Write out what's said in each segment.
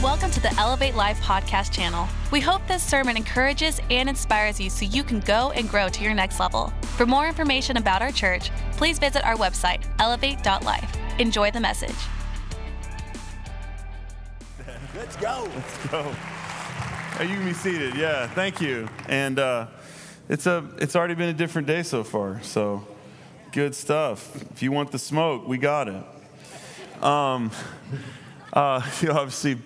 Welcome to the Elevate Life podcast channel. We hope this sermon encourages and inspires you so you can go and grow to your next level. For more information about our church, please visit our website, elevate.life. Enjoy the message. Let's go. Let's go. Oh, you can be seated. Yeah, thank you. And uh, it's a it's already been a different day so far. So good stuff. If you want the smoke, we got it. Um, uh, you obviously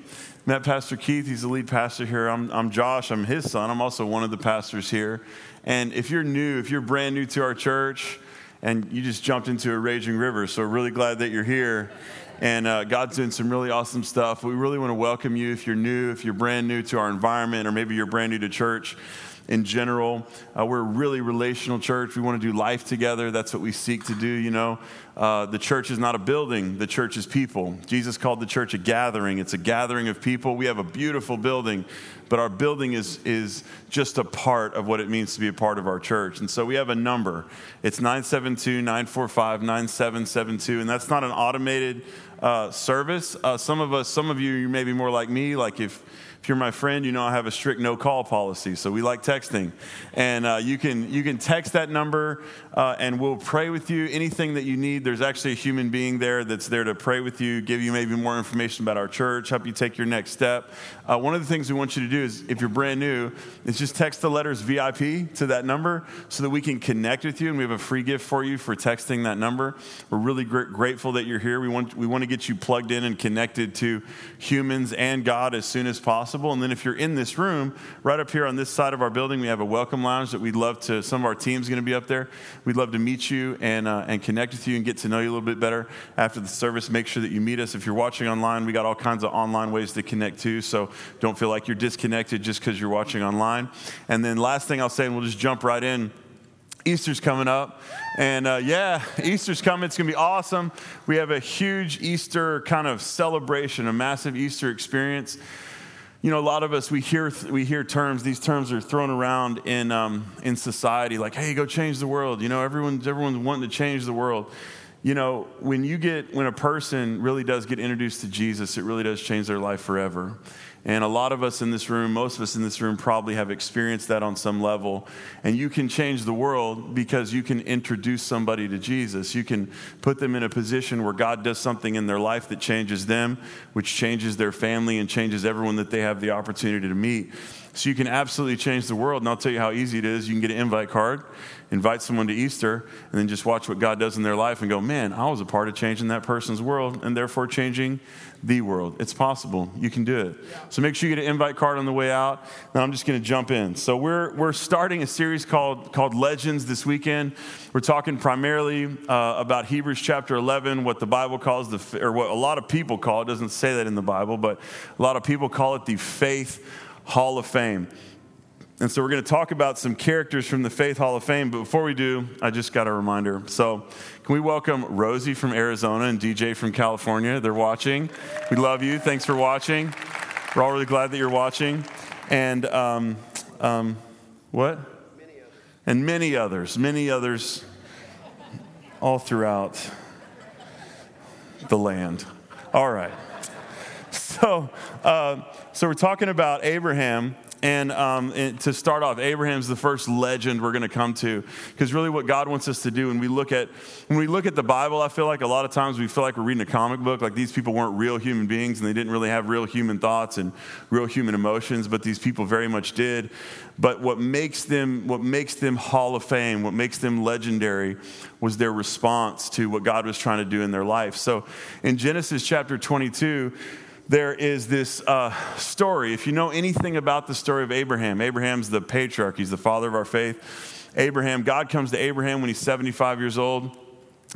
met Pastor Keith. He's the lead pastor here. I'm, I'm Josh. I'm his son. I'm also one of the pastors here. And if you're new, if you're brand new to our church, and you just jumped into a raging river, so really glad that you're here. And uh, God's doing some really awesome stuff. We really want to welcome you if you're new, if you're brand new to our environment, or maybe you're brand new to church in general. Uh, we're a really relational church. We want to do life together. That's what we seek to do, you know. Uh, the church is not a building, the church is people. Jesus called the church a gathering. It's a gathering of people. We have a beautiful building, but our building is, is just a part of what it means to be a part of our church. And so we have a number. It's 972 945 9772, and that's not an automated uh, service. Uh, some of us, some of you, you may be more like me, like if if you're my friend, you know I have a strict no call policy, so we like texting. And uh, you, can, you can text that number uh, and we'll pray with you. Anything that you need, there's actually a human being there that's there to pray with you, give you maybe more information about our church, help you take your next step. Uh, one of the things we want you to do is, if you're brand new, is just text the letters VIP to that number so that we can connect with you. And we have a free gift for you for texting that number. We're really gr- grateful that you're here. We want, we want to get you plugged in and connected to humans and God as soon as possible possible. And then if you're in this room, right up here on this side of our building, we have a welcome lounge that we'd love to, some of our team's going to be up there. We'd love to meet you and, uh, and connect with you and get to know you a little bit better after the service. Make sure that you meet us. If you're watching online, we got all kinds of online ways to connect too. So don't feel like you're disconnected just because you're watching online. And then last thing I'll say, and we'll just jump right in. Easter's coming up. And uh, yeah, Easter's coming. It's going to be awesome. We have a huge Easter kind of celebration, a massive Easter experience you know, a lot of us we hear we hear terms. These terms are thrown around in um, in society, like, "Hey, go change the world." You know, everyone's everyone's wanting to change the world. You know, when you get when a person really does get introduced to Jesus, it really does change their life forever. And a lot of us in this room, most of us in this room, probably have experienced that on some level. And you can change the world because you can introduce somebody to Jesus. You can put them in a position where God does something in their life that changes them, which changes their family and changes everyone that they have the opportunity to meet. So you can absolutely change the world. And I'll tell you how easy it is. You can get an invite card, invite someone to Easter, and then just watch what God does in their life and go, man, I was a part of changing that person's world and therefore changing the world. It's possible. You can do it. So make sure you get an invite card on the way out. Now I'm just going to jump in. So we're, we're starting a series called, called Legends this weekend. We're talking primarily uh, about Hebrews chapter 11, what the Bible calls the, or what a lot of people call it, doesn't say that in the Bible, but a lot of people call it the faith Hall of Fame. And so we're going to talk about some characters from the Faith Hall of Fame. But before we do, I just got a reminder. So, can we welcome Rosie from Arizona and DJ from California? They're watching. We love you. Thanks for watching. We're all really glad that you're watching. And um, um, what? And many others, many others all throughout the land. All right. So, uh, so we're talking about Abraham. And, um, and, to start off, Abraham's the first legend we're going to come to, because really, what God wants us to do when we look at when we look at the Bible, I feel like a lot of times we feel like we're reading a comic book. Like these people weren't real human beings, and they didn't really have real human thoughts and real human emotions, but these people very much did. But what makes them what makes them Hall of Fame, what makes them legendary, was their response to what God was trying to do in their life. So, in Genesis chapter 22 there is this uh, story. If you know anything about the story of Abraham, Abraham's the patriarch, he's the father of our faith. Abraham, God comes to Abraham when he's 75 years old.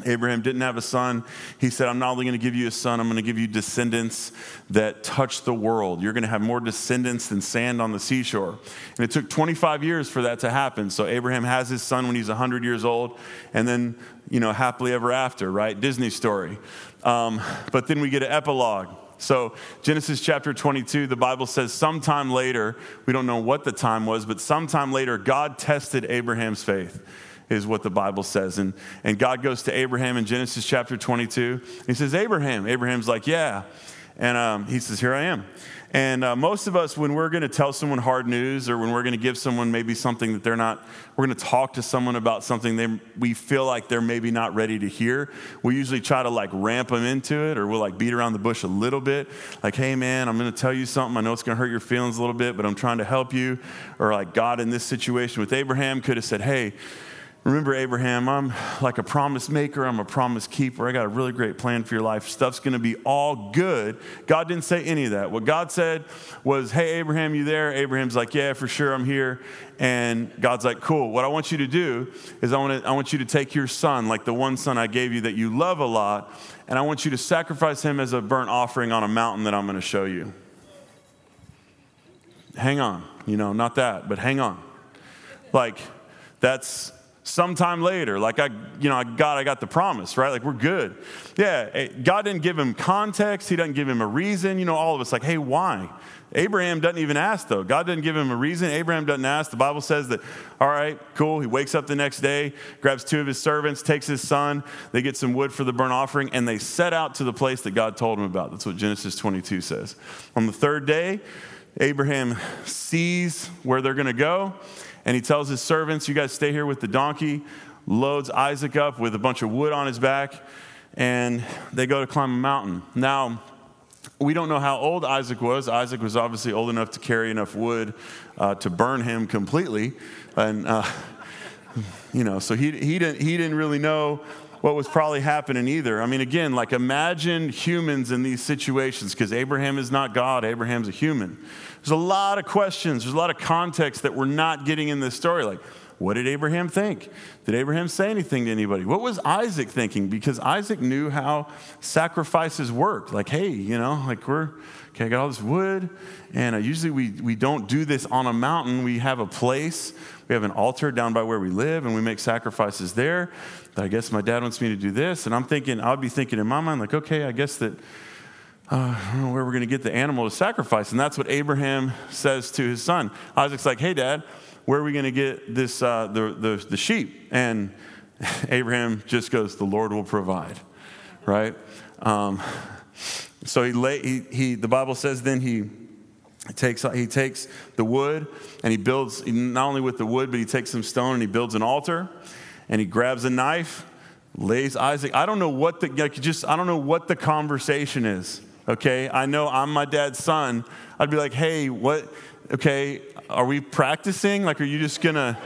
Abraham didn't have a son. He said, I'm not only going to give you a son, I'm going to give you descendants that touch the world. You're going to have more descendants than sand on the seashore. And it took 25 years for that to happen. So Abraham has his son when he's 100 years old, and then, you know, happily ever after, right? Disney story. Um, but then we get an epilogue. So, Genesis chapter 22, the Bible says sometime later, we don't know what the time was, but sometime later, God tested Abraham's faith, is what the Bible says. And, and God goes to Abraham in Genesis chapter 22. He says, Abraham. Abraham's like, Yeah. And um, he says, Here I am. And uh, most of us, when we're going to tell someone hard news or when we're going to give someone maybe something that they're not, we're going to talk to someone about something they, we feel like they're maybe not ready to hear, we usually try to like ramp them into it or we'll like beat around the bush a little bit. Like, hey man, I'm going to tell you something. I know it's going to hurt your feelings a little bit, but I'm trying to help you. Or like God in this situation with Abraham could have said, hey, Remember, Abraham, I'm like a promise maker, I'm a promise keeper. I got a really great plan for your life. Stuff's gonna be all good. God didn't say any of that. What God said was, Hey, Abraham, you there? Abraham's like, Yeah, for sure, I'm here. And God's like, Cool. What I want you to do is I want, to, I want you to take your son, like the one son I gave you that you love a lot, and I want you to sacrifice him as a burnt offering on a mountain that I'm gonna show you. Hang on, you know, not that, but hang on. Like, that's sometime later. Like, I, you know, God, I got the promise, right? Like, we're good. Yeah, eh, God didn't give him context. He doesn't give him a reason. You know, all of us, like, hey, why? Abraham doesn't even ask, though. God doesn't give him a reason. Abraham doesn't ask. The Bible says that, all right, cool. He wakes up the next day, grabs two of his servants, takes his son. They get some wood for the burnt offering, and they set out to the place that God told him about. That's what Genesis 22 says. On the third day, Abraham sees where they're going to go and he tells his servants, You guys stay here with the donkey, loads Isaac up with a bunch of wood on his back, and they go to climb a mountain. Now, we don't know how old Isaac was. Isaac was obviously old enough to carry enough wood uh, to burn him completely. And, uh, you know, so he, he, didn't, he didn't really know what was probably happening either. I mean, again, like imagine humans in these situations, because Abraham is not God, Abraham's a human. There's a lot of questions, there's a lot of context that we're not getting in this story. Like, what did Abraham think? Did Abraham say anything to anybody? What was Isaac thinking? Because Isaac knew how sacrifices worked. Like, hey, you know, like we're, okay, I got all this wood, and uh, usually we, we don't do this on a mountain. We have a place, we have an altar down by where we live, and we make sacrifices there. But I guess my dad wants me to do this. And I'm thinking, I'll be thinking in my mind, like, okay, I guess that uh, I don't know where we're going to get the animal to sacrifice. And that's what Abraham says to his son. Isaac's like, hey, dad, where are we going to get this, uh, the, the, the sheep? And Abraham just goes, the Lord will provide, right? Um, so he, lay, he, he, the Bible says then he takes, he takes the wood and he builds, not only with the wood, but he takes some stone and he builds an altar and he grabs a knife, lays Isaac. I don't know what the, like just, I don't know what the conversation is okay? I know I'm my dad's son. I'd be like, hey, what, okay, are we practicing? Like, are you just gonna,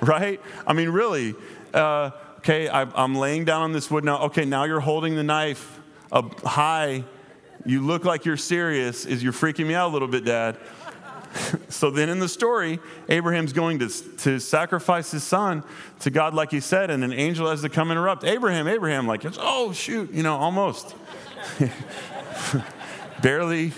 right? I mean, really, uh, okay, I, am laying down on this wood now. Okay, now you're holding the knife up high. You look like you're serious. Is you're freaking me out a little bit, Dad? so then in the story, Abraham's going to, to sacrifice his son to God, like he said, and an angel has to come interrupt. Abraham, Abraham, like, oh, shoot, you know, almost. barely,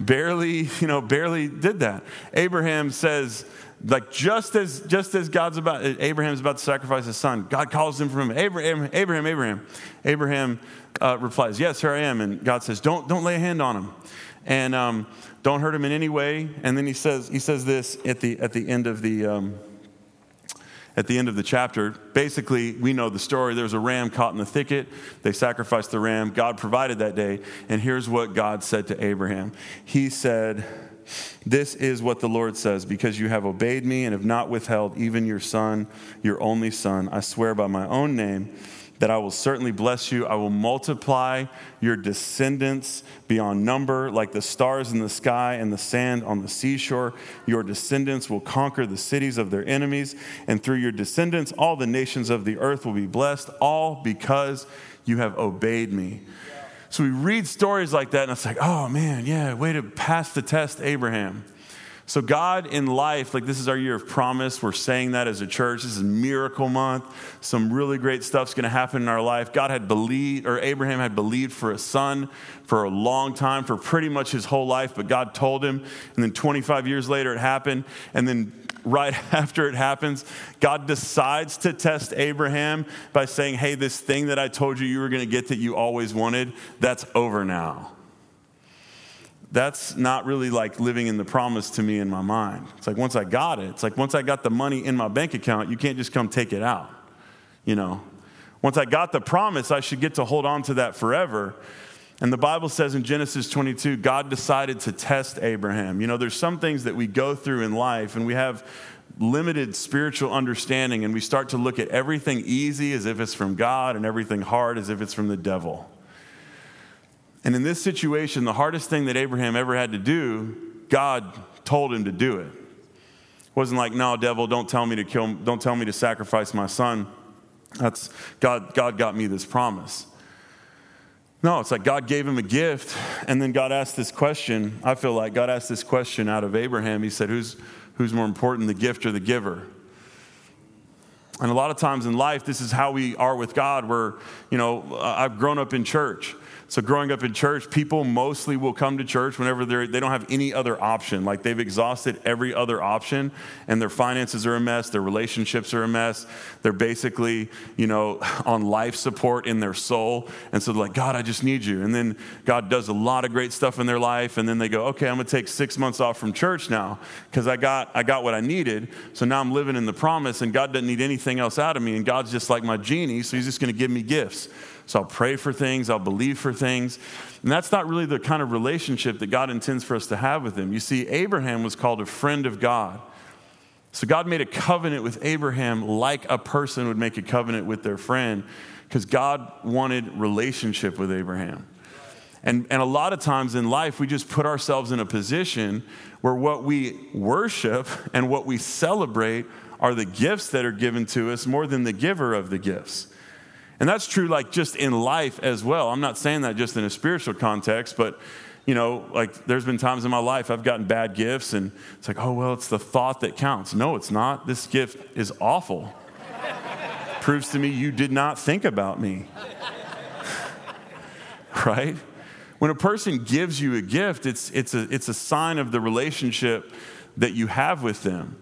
barely, you know, barely did that. Abraham says, like just as just as God's about Abraham's about to sacrifice his son, God calls him from. Abraham, Abraham, Abraham. Abraham uh, replies, "Yes, here I am." And God says, "Don't don't lay a hand on him, and um, don't hurt him in any way." And then he says he says this at the at the end of the. Um, at the end of the chapter. Basically, we know the story. There's a ram caught in the thicket. They sacrificed the ram. God provided that day. And here's what God said to Abraham He said, This is what the Lord says because you have obeyed me and have not withheld even your son, your only son. I swear by my own name that I will certainly bless you. I will multiply your descendants beyond number, like the stars in the sky and the sand on the seashore. Your descendants will conquer the cities of their enemies, and through your descendants, all the nations of the earth will be blessed, all because you have obeyed me. So we read stories like that, and it's like, oh man, yeah, way to pass the test, Abraham. So, God in life, like this is our year of promise. We're saying that as a church. This is miracle month. Some really great stuff's going to happen in our life. God had believed, or Abraham had believed for a son for a long time, for pretty much his whole life, but God told him. And then 25 years later, it happened. And then right after it happens, God decides to test Abraham by saying, Hey, this thing that I told you you were going to get that you always wanted, that's over now that's not really like living in the promise to me in my mind. It's like once I got it, it's like once I got the money in my bank account, you can't just come take it out. You know, once I got the promise, I should get to hold on to that forever. And the Bible says in Genesis 22, God decided to test Abraham. You know, there's some things that we go through in life and we have limited spiritual understanding and we start to look at everything easy as if it's from God and everything hard as if it's from the devil. And in this situation, the hardest thing that Abraham ever had to do, God told him to do it. It wasn't like, no, devil, don't tell me to kill, don't tell me to sacrifice my son. That's God, God got me this promise. No, it's like God gave him a gift, and then God asked this question. I feel like God asked this question out of Abraham. He said, Who's, who's more important, the gift or the giver? And a lot of times in life, this is how we are with God, where, you know, I've grown up in church. So, growing up in church, people mostly will come to church whenever they're, they don't have any other option. Like they've exhausted every other option, and their finances are a mess, their relationships are a mess. They're basically, you know, on life support in their soul. And so, they're like, God, I just need you. And then God does a lot of great stuff in their life, and then they go, okay, I'm gonna take six months off from church now because I got, I got what I needed. So now I'm living in the promise, and God doesn't need anything else out of me. And God's just like my genie, so He's just gonna give me gifts. So I'll pray for things, I'll believe for things. And that's not really the kind of relationship that God intends for us to have with Him. You see, Abraham was called a friend of God. So God made a covenant with Abraham like a person would make a covenant with their friend because God wanted relationship with Abraham. And, and a lot of times in life, we just put ourselves in a position where what we worship and what we celebrate are the gifts that are given to us more than the giver of the gifts. And that's true, like, just in life as well. I'm not saying that just in a spiritual context, but, you know, like, there's been times in my life I've gotten bad gifts, and it's like, oh, well, it's the thought that counts. No, it's not. This gift is awful. Proves to me you did not think about me. right? When a person gives you a gift, it's, it's, a, it's a sign of the relationship that you have with them.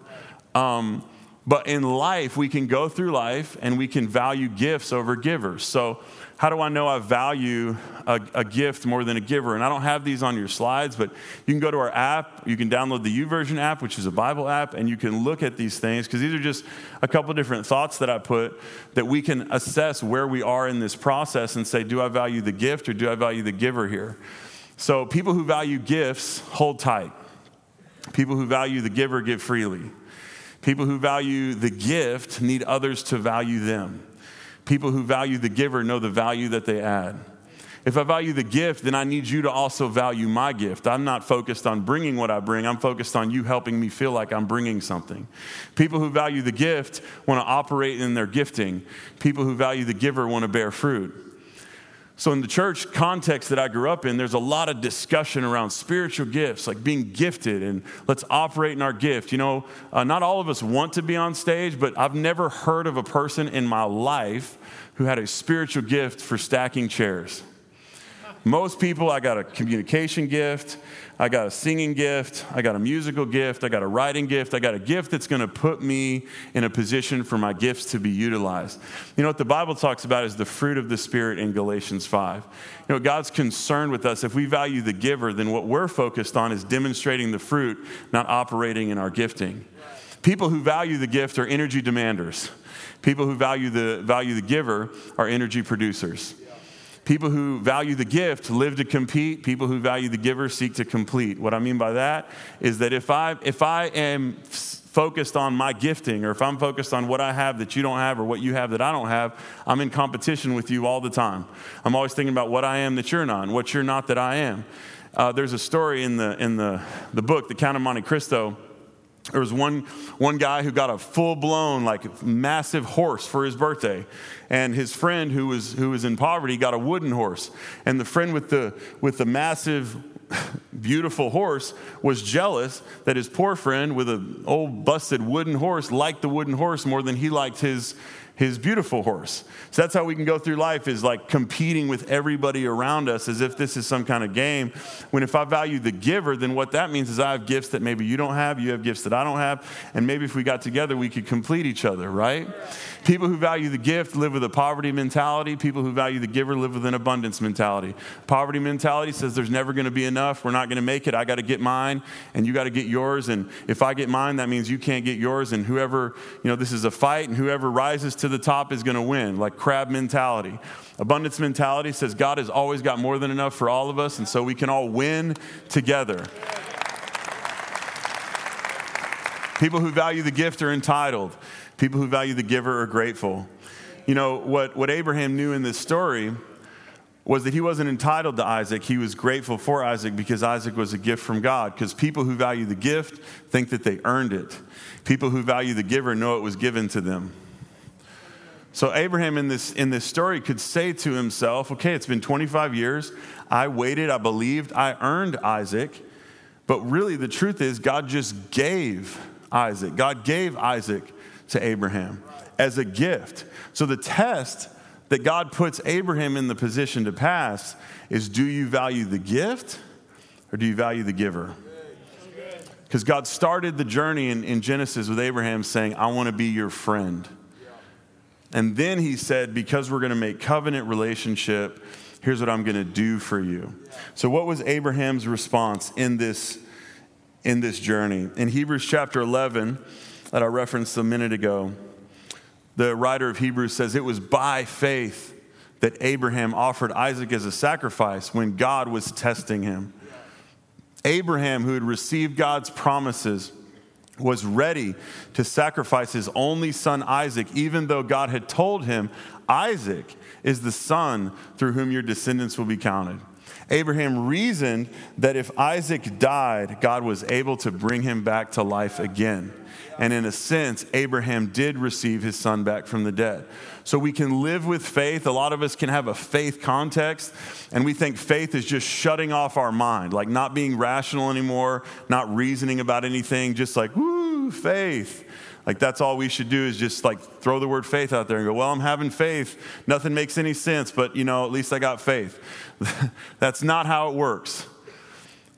Um, but in life, we can go through life and we can value gifts over givers. So, how do I know I value a, a, gift more than a giver? And I don't have these on your slides, but you can go to our app. You can download the YouVersion app, which is a Bible app, and you can look at these things because these are just a couple different thoughts that I put that we can assess where we are in this process and say, do I value the gift or do I value the giver here? So, people who value gifts hold tight. People who value the giver give freely. People who value the gift need others to value them. People who value the giver know the value that they add. If I value the gift, then I need you to also value my gift. I'm not focused on bringing what I bring, I'm focused on you helping me feel like I'm bringing something. People who value the gift want to operate in their gifting, people who value the giver want to bear fruit. So, in the church context that I grew up in, there's a lot of discussion around spiritual gifts, like being gifted, and let's operate in our gift. You know, uh, not all of us want to be on stage, but I've never heard of a person in my life who had a spiritual gift for stacking chairs. Most people, I got a communication gift, I got a singing gift, I got a musical gift, I got a writing gift, I got a gift that's going to put me in a position for my gifts to be utilized. You know what the Bible talks about is the fruit of the Spirit in Galatians 5. You know, God's concerned with us. If we value the giver, then what we're focused on is demonstrating the fruit, not operating in our gifting. People who value the gift are energy demanders. People who value the, value the giver are energy producers. People who value the gift live to compete. People who value the giver seek to complete. What I mean by that is that if I, if I am focused on my gifting or if I'm focused on what I have that you don't have or what you have that I don't have, I'm in competition with you all the time. I'm always thinking about what I am that you're not and what you're not that I am. Uh, there's a story in, the, in the, the book, The Count of Monte Cristo there was one, one guy who got a full blown, like massive horse for his birthday. And his friend who was, who was in poverty got a wooden horse. And the friend with the, with the massive, beautiful horse was jealous that his poor friend with an old busted wooden horse liked the wooden horse more than he liked his, his beautiful horse. So that's how we can go through life is like competing with everybody around us as if this is some kind of game. When if I value the giver, then what that means is I have gifts that maybe you don't have, you have gifts that I don't have, and maybe if we got together, we could complete each other, right? People who value the gift live with a poverty mentality. People who value the giver live with an abundance mentality. Poverty mentality says there's never going to be enough. We're not going to make it. I got to get mine, and you got to get yours. And if I get mine, that means you can't get yours. And whoever, you know, this is a fight, and whoever rises to to the top is going to win, like crab mentality. Abundance mentality says God has always got more than enough for all of us, and so we can all win together. People who value the gift are entitled. People who value the giver are grateful. You know, what, what Abraham knew in this story was that he wasn't entitled to Isaac. He was grateful for Isaac because Isaac was a gift from God. Because people who value the gift think that they earned it. People who value the giver know it was given to them. So Abraham in this, in this story could say to himself, okay, it's been 25 years. I waited, I believed, I earned Isaac. But really, the truth is, God just gave Isaac. God gave Isaac to Abraham as a gift. So the test that God puts Abraham in the position to pass is do you value the gift or do you value the giver? Because God started the journey in, in Genesis with Abraham saying, I want to be your friend. And then he said, because we're going to make covenant relationship, here's what I'm going to do for you. So, what was Abraham's response in this in this journey. In Hebrews chapter 11, that I referenced a minute ago, the writer of Hebrews says it was by faith that Abraham offered Isaac as a sacrifice when God was testing him. Abraham, who had received God's promises, was ready to sacrifice his only son Isaac, even though God had told him, Isaac is the son through whom your descendants will be counted. Abraham reasoned that if Isaac died, God was able to bring him back to life again. And in a sense, Abraham did receive his son back from the dead. So we can live with faith. A lot of us can have a faith context, and we think faith is just shutting off our mind, like not being rational anymore, not reasoning about anything, just like, woo, faith. Like that's all we should do is just like throw the word faith out there and go, well, I'm having faith. Nothing makes any sense, but you know, at least I got faith. that's not how it works.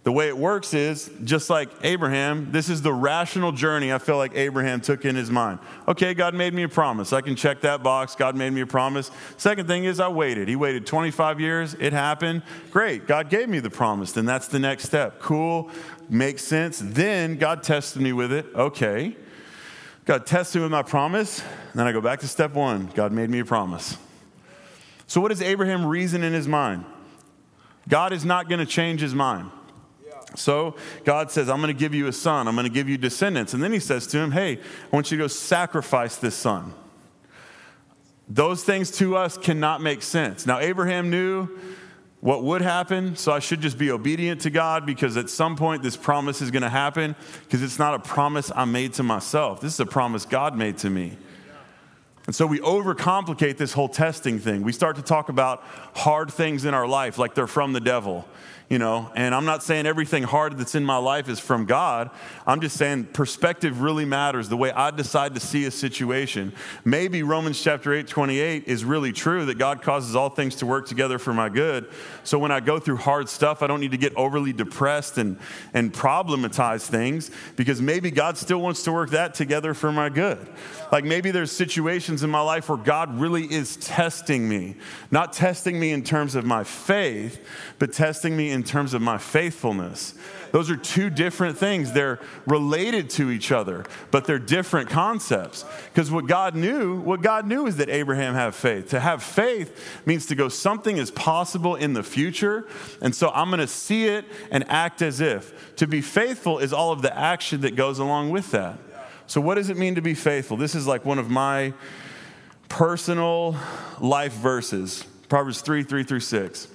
The way it works is just like Abraham, this is the rational journey I feel like Abraham took in his mind. Okay, God made me a promise. I can check that box. God made me a promise. Second thing is, I waited. He waited 25 years. It happened. Great. God gave me the promise. Then that's the next step. Cool. Makes sense. Then God tested me with it. Okay. God tested me with my promise. Then I go back to step one God made me a promise. So, what does Abraham reason in his mind? God is not going to change his mind. So God says, I'm going to give you a son. I'm going to give you descendants. And then he says to him, Hey, I want you to go sacrifice this son. Those things to us cannot make sense. Now, Abraham knew what would happen. So I should just be obedient to God because at some point this promise is going to happen because it's not a promise I made to myself. This is a promise God made to me. And so we overcomplicate this whole testing thing. We start to talk about hard things in our life like they're from the devil you know, and I'm not saying everything hard that's in my life is from God. I'm just saying perspective really matters, the way I decide to see a situation. Maybe Romans chapter 8, 28 is really true that God causes all things to work together for my good. So when I go through hard stuff, I don't need to get overly depressed and, and problematize things because maybe God still wants to work that together for my good. Like maybe there's situations in my life where God really is testing me, not testing me in terms of my faith, but testing me in terms of my faithfulness. Those are two different things. They're related to each other, but they're different concepts. Because what God knew, what God knew is that Abraham had faith. To have faith means to go something is possible in the future, and so I'm going to see it and act as if. To be faithful is all of the action that goes along with that. So what does it mean to be faithful? This is like one of my personal life verses. Proverbs 3, 3 through 6.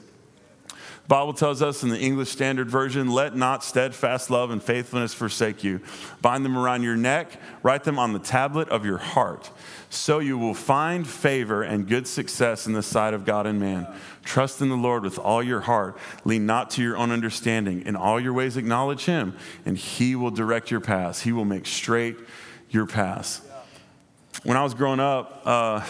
Bible tells us in the English Standard Version, let not steadfast love and faithfulness forsake you. Bind them around your neck, write them on the tablet of your heart. So you will find favor and good success in the sight of God and man. Trust in the Lord with all your heart. Lean not to your own understanding. In all your ways acknowledge him, and he will direct your paths. He will make straight your paths. When I was growing up, uh,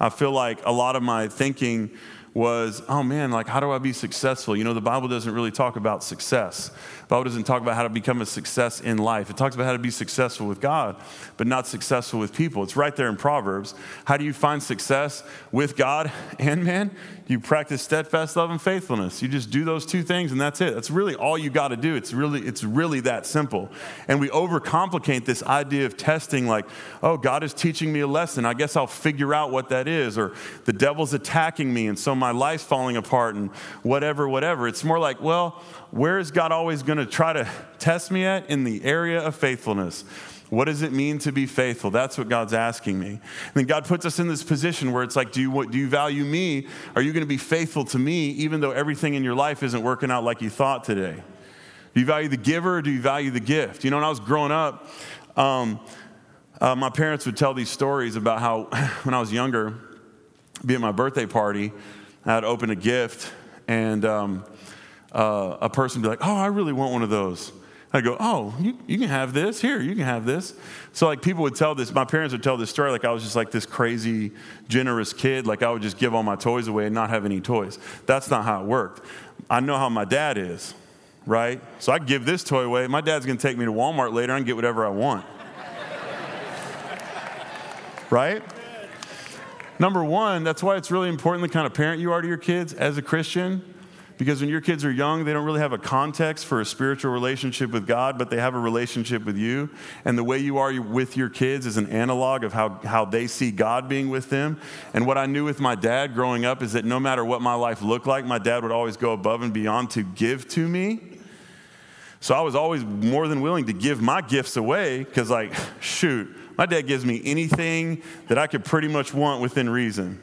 I feel like a lot of my thinking was, oh man, like how do I be successful? You know, the Bible doesn't really talk about success. The Bible doesn't talk about how to become a success in life. It talks about how to be successful with God, but not successful with people. It's right there in Proverbs. How do you find success with God and man? You practice steadfast love and faithfulness. You just do those two things and that's it. That's really all you got to do. It's really it's really that simple. And we overcomplicate this idea of testing like, "Oh, God is teaching me a lesson. I guess I'll figure out what that is." Or the devil's attacking me and so my life's falling apart and whatever whatever. It's more like, "Well, where is God always going to try to test me at in the area of faithfulness?" What does it mean to be faithful? That's what God's asking me. And then God puts us in this position where it's like, do you, what, do you value me? Are you going to be faithful to me even though everything in your life isn't working out like you thought today? Do you value the giver or do you value the gift? You know, when I was growing up, um, uh, my parents would tell these stories about how when I was younger, be at my birthday party, I'd open a gift and um, uh, a person would be like, oh, I really want one of those. I go, oh, you, you can have this. Here, you can have this. So, like, people would tell this, my parents would tell this story like I was just like this crazy, generous kid. Like, I would just give all my toys away and not have any toys. That's not how it worked. I know how my dad is, right? So, I give this toy away. My dad's going to take me to Walmart later and get whatever I want. right? Number one, that's why it's really important the kind of parent you are to your kids as a Christian because when your kids are young, they don't really have a context for a spiritual relationship with God, but they have a relationship with you. And the way you are with your kids is an analog of how, how they see God being with them. And what I knew with my dad growing up is that no matter what my life looked like, my dad would always go above and beyond to give to me. So I was always more than willing to give my gifts away because, like, shoot, my dad gives me anything that I could pretty much want within reason,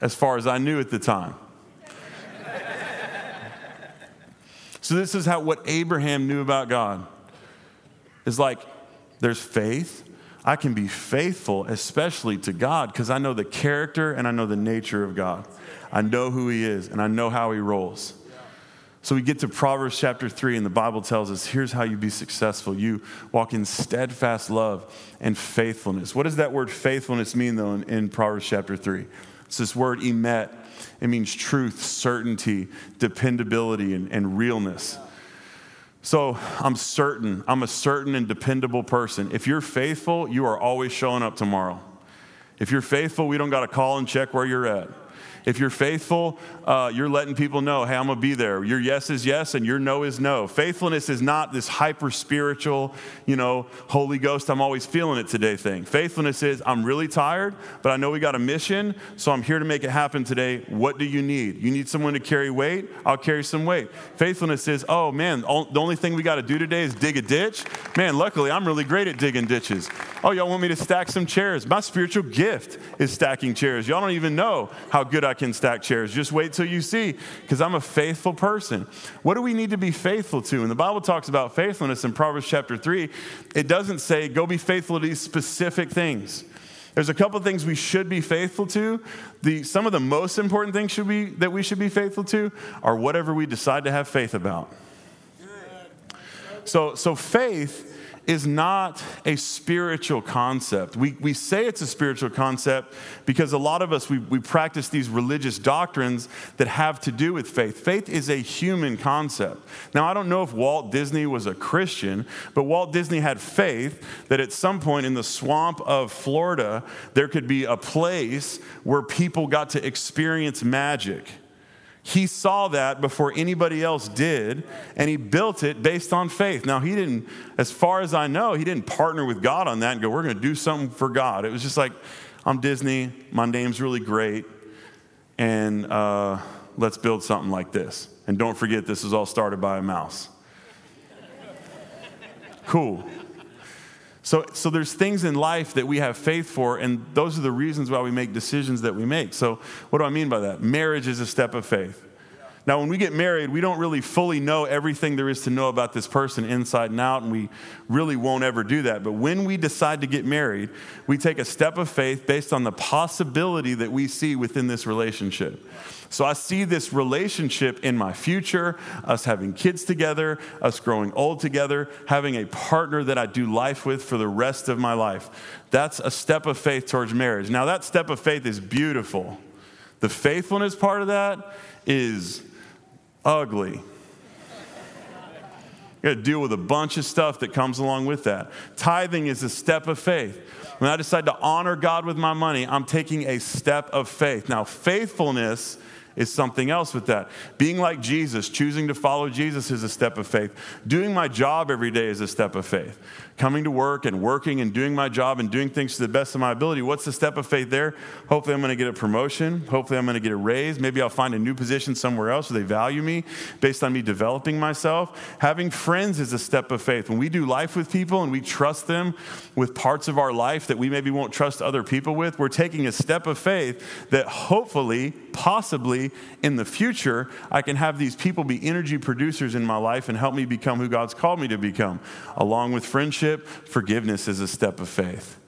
as far as I knew at the time. So this is how what Abraham knew about God is like there's faith. I can be faithful, especially to God, because I know the character and I know the nature of God. I know who He is and I know how He rolls. So we get to Proverbs chapter 3, and the Bible tells us here's how you be successful. You walk in steadfast love and faithfulness. What does that word faithfulness mean, though, in, in Proverbs chapter 3? It's this word emet. It means truth, certainty, dependability, and, and realness. So I'm certain, I'm a certain and dependable person. If you're faithful, you are always showing up tomorrow. If you're faithful, we don't got to call and check where you're at. If you're faithful, uh, you're letting people know, hey, I'm going to be there. Your yes is yes and your no is no. Faithfulness is not this hyper spiritual, you know, Holy Ghost, I'm always feeling it today thing. Faithfulness is, I'm really tired, but I know we got a mission, so I'm here to make it happen today. What do you need? You need someone to carry weight? I'll carry some weight. Faithfulness is, oh man, the only thing we got to do today is dig a ditch. Man, luckily, I'm really great at digging ditches. Oh, y'all want me to stack some chairs? My spiritual gift is stacking chairs. Y'all don't even know how good I I can stack chairs. Just wait till you see, because I'm a faithful person. What do we need to be faithful to? And the Bible talks about faithfulness in Proverbs chapter 3. It doesn't say, go be faithful to these specific things. There's a couple things we should be faithful to. The, some of the most important things should be, that we should be faithful to are whatever we decide to have faith about. So, so faith is not a spiritual concept. We, we say it's a spiritual concept because a lot of us, we, we practice these religious doctrines that have to do with faith. Faith is a human concept. Now, I don't know if Walt Disney was a Christian, but Walt Disney had faith that at some point in the swamp of Florida, there could be a place where people got to experience magic. He saw that before anybody else did, and he built it based on faith. Now, he didn't, as far as I know, he didn't partner with God on that and go, we're going to do something for God. It was just like, I'm Disney, my name's really great, and uh, let's build something like this. And don't forget, this is all started by a mouse. Cool. So, so there's things in life that we have faith for, and those are the reasons why we make decisions that we make. So, what do I mean by that? Marriage is a step of faith. Now, when we get married, we don't really fully know everything there is to know about this person inside and out, and we really won't ever do that. But when we decide to get married, we take a step of faith based on the possibility that we see within this relationship. So I see this relationship in my future, us having kids together, us growing old together, having a partner that I do life with for the rest of my life. That's a step of faith towards marriage. Now, that step of faith is beautiful. The faithfulness part of that is ugly. You got to deal with a bunch of stuff that comes along with that. Tithing is a step of faith. When I decide to honor God with my money, I'm taking a step of faith. Now, faithfulness is something else with that. Being like Jesus, choosing to follow Jesus is a step of faith. Doing my job every day is a step of faith. Coming to work and working and doing my job and doing things to the best of my ability. What's the step of faith there? Hopefully, I'm going to get a promotion. Hopefully, I'm going to get a raise. Maybe I'll find a new position somewhere else where they value me based on me developing myself. Having friends is a step of faith. When we do life with people and we trust them with parts of our life that we maybe won't trust other people with, we're taking a step of faith that hopefully, possibly in the future, I can have these people be energy producers in my life and help me become who God's called me to become, along with friendship forgiveness is a step of faith.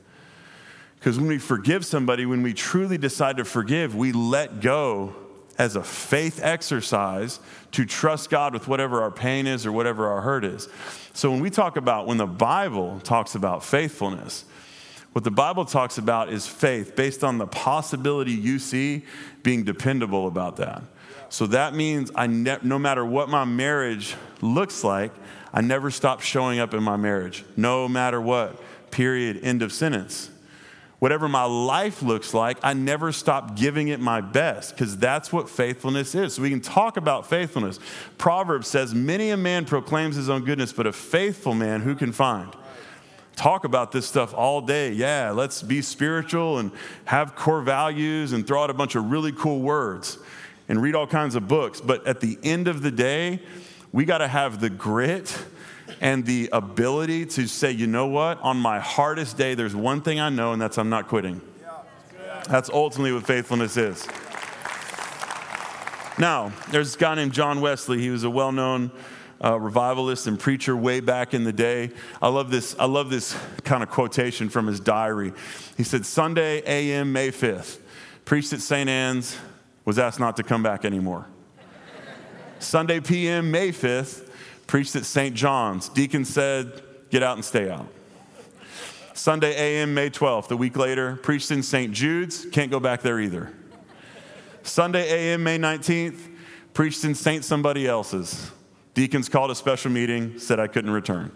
Because when we forgive somebody, when we truly decide to forgive, we let go as a faith exercise to trust God with whatever our pain is or whatever our hurt is. So when we talk about, when the Bible talks about faithfulness, what the Bible talks about is faith based on the possibility you see being dependable about that. So that means I ne- no matter what my marriage looks like, I never stop showing up in my marriage, no matter what. Period. End of sentence. Whatever my life looks like, I never stop giving it my best because that's what faithfulness is. So we can talk about faithfulness. Proverbs says, Many a man proclaims his own goodness, but a faithful man who can find? Talk about this stuff all day. Yeah, let's be spiritual and have core values and throw out a bunch of really cool words and read all kinds of books. But at the end of the day, we got to have the grit and the ability to say, you know what, on my hardest day, there's one thing I know, and that's I'm not quitting. That's ultimately what faithfulness is. Now, there's a guy named John Wesley. He was a well known uh, revivalist and preacher way back in the day. I love this, I love this kind of quotation from his diary. He said, Sunday, a.m., May 5th, preached at St. Anne's, was asked not to come back anymore. Sunday PM, May 5th, preached at St. John's. Deacon said, get out and stay out. Sunday AM, May 12th, a week later, preached in St. Jude's. Can't go back there either. Sunday AM, May 19th, preached in St. Somebody Else's. Deacons called a special meeting, said I couldn't return.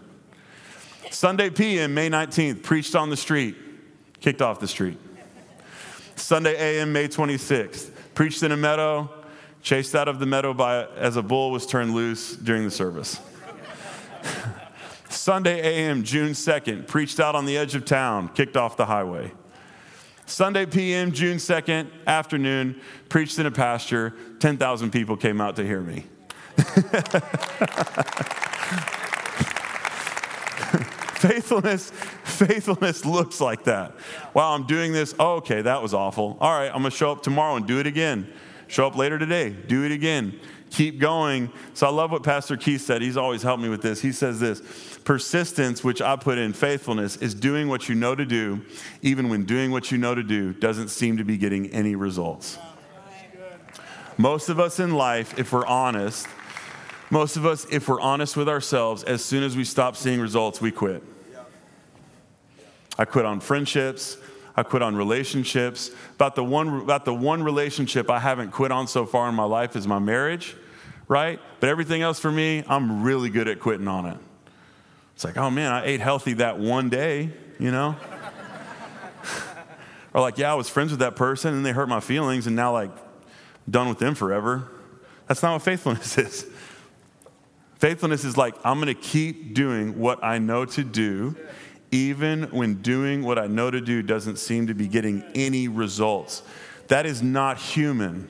Sunday PM, May 19th, preached on the street, kicked off the street. Sunday AM, May 26th, preached in a meadow, chased out of the meadow by, as a bull was turned loose during the service. Sunday AM, June 2nd, preached out on the edge of town, kicked off the highway. Sunday PM, June 2nd, afternoon, preached in a pasture. 10,000 people came out to hear me. faithfulness, faithfulness looks like that. Wow, I'm doing this. Okay, that was awful. All right, I'm gonna show up tomorrow and do it again. Show up later today. Do it again. Keep going. So I love what Pastor Keith said. He's always helped me with this. He says this persistence, which I put in faithfulness, is doing what you know to do, even when doing what you know to do doesn't seem to be getting any results. Most of us in life, if we're honest, most of us, if we're honest with ourselves, as soon as we stop seeing results, we quit. I quit on friendships. I quit on relationships. About the one, about the one relationship I haven't quit on so far in my life is my marriage, right? But everything else for me, I'm really good at quitting on it. It's like, oh man, I ate healthy that one day, you know? or like, yeah, I was friends with that person and they hurt my feelings and now like done with them forever. That's not what faithfulness is. Faithfulness is like, I'm going to keep doing what I know to do even when doing what I know to do doesn't seem to be getting any results. That is not human.